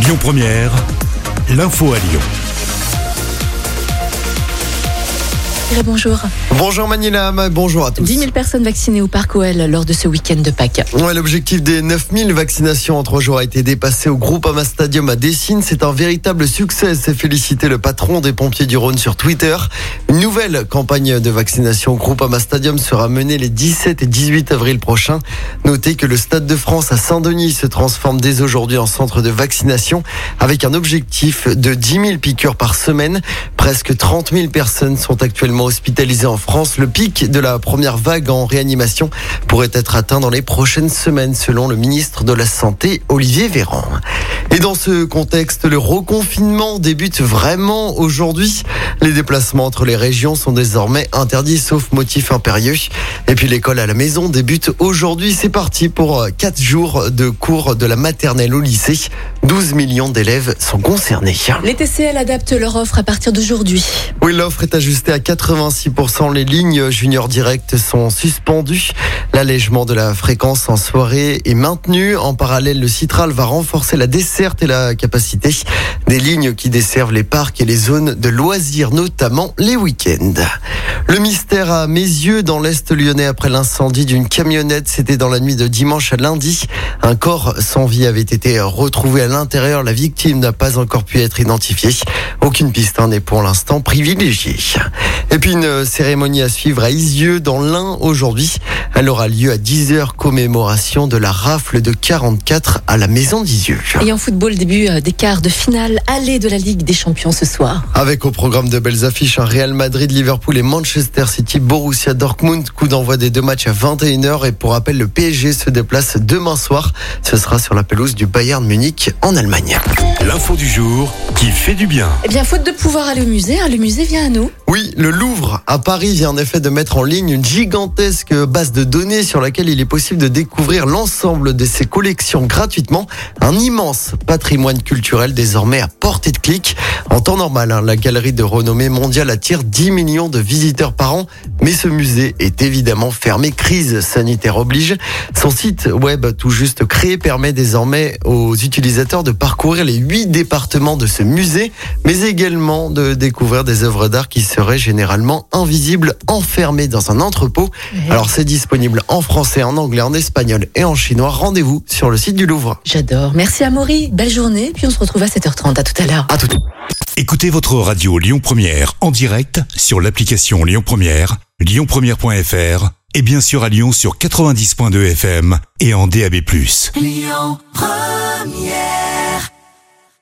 Lyon Première, l'info à Lyon. Bonjour. Bonjour Manila, bonjour à tous. 10 000 personnes vaccinées au Parc OL lors de ce week-end de Pâques. Ouais, L'objectif des 9000 vaccinations en trois jours a été dépassé au Groupama Stadium à Dessine. C'est un véritable succès, s'est félicité le patron des pompiers du Rhône sur Twitter. Une nouvelle campagne de vaccination au Groupama Stadium sera menée les 17 et 18 avril prochains. Notez que le Stade de France à Saint-Denis se transforme dès aujourd'hui en centre de vaccination avec un objectif de 10 000 piqûres par semaine. Presque 30 000 personnes sont actuellement hospitalisées en France. Le pic de la première vague en réanimation pourrait être atteint dans les prochaines semaines, selon le ministre de la Santé, Olivier Véran. Et dans ce contexte, le reconfinement débute vraiment aujourd'hui. Les déplacements entre les régions sont désormais interdits, sauf motif impérieux. Et puis l'école à la maison débute aujourd'hui. C'est parti pour quatre jours de cours de la maternelle au lycée. 12 millions d'élèves sont concernés. Les TCL adaptent leur offre à partir d'aujourd'hui. Oui, l'offre est ajustée à 86%. Les lignes junior direct sont suspendues. L'allègement de la fréquence en soirée est maintenu. En parallèle, le Citral va renforcer la desserte et la capacité des lignes qui desservent les parcs et les zones de loisirs, notamment les week-ends. Le mystère à mes yeux dans l'Est lyonnais après l'incendie d'une camionnette. C'était dans la nuit de dimanche à lundi. Un corps sans vie avait été retrouvé à l'intérieur. La victime n'a pas encore pu être identifiée. Aucune piste n'est pour l'instant privilégiée. Et puis une cérémonie à suivre à Isieux dans l'Ain aujourd'hui. Elle aura lieu à 10h commémoration de la rafle de 44 à la maison d'Isieux. Football, début des quarts de finale aller de la Ligue des Champions ce soir. Avec au programme de belles affiches un Real Madrid, Liverpool et Manchester City, Borussia Dortmund. Coup d'envoi des deux matchs à 21h. Et pour rappel, le PSG se déplace demain soir. Ce sera sur la pelouse du Bayern Munich en Allemagne. L'info du jour qui fait du bien. Eh bien, faute de pouvoir aller au musée, hein, le musée vient à nous. Oui, le Louvre à Paris vient en effet de mettre en ligne une gigantesque base de données sur laquelle il est possible de découvrir l'ensemble de ses collections gratuitement. Un immense patrimoine culturel désormais à portée de clic. En temps normal, hein, la galerie de renommée mondiale attire 10 millions de visiteurs par an, mais ce musée est évidemment fermé. Crise sanitaire oblige. Son site web tout juste créé permet désormais aux utilisateurs de parcourir les huit départements de ce musée, mais également de découvrir des œuvres d'art qui seraient généralement invisibles, enfermées dans un entrepôt. Alors c'est disponible en français, en anglais, en espagnol et en chinois. Rendez-vous sur le site du Louvre. J'adore. Merci à Maury. Belle journée. Puis on se retrouve à 7h30. À tout à l'heure. À tout. Écoutez votre radio Lyon Première en direct sur l'application Lyon Première, lyonpremière.fr et bien sûr à Lyon sur 90.2 FM et en DAB+. Lyon Première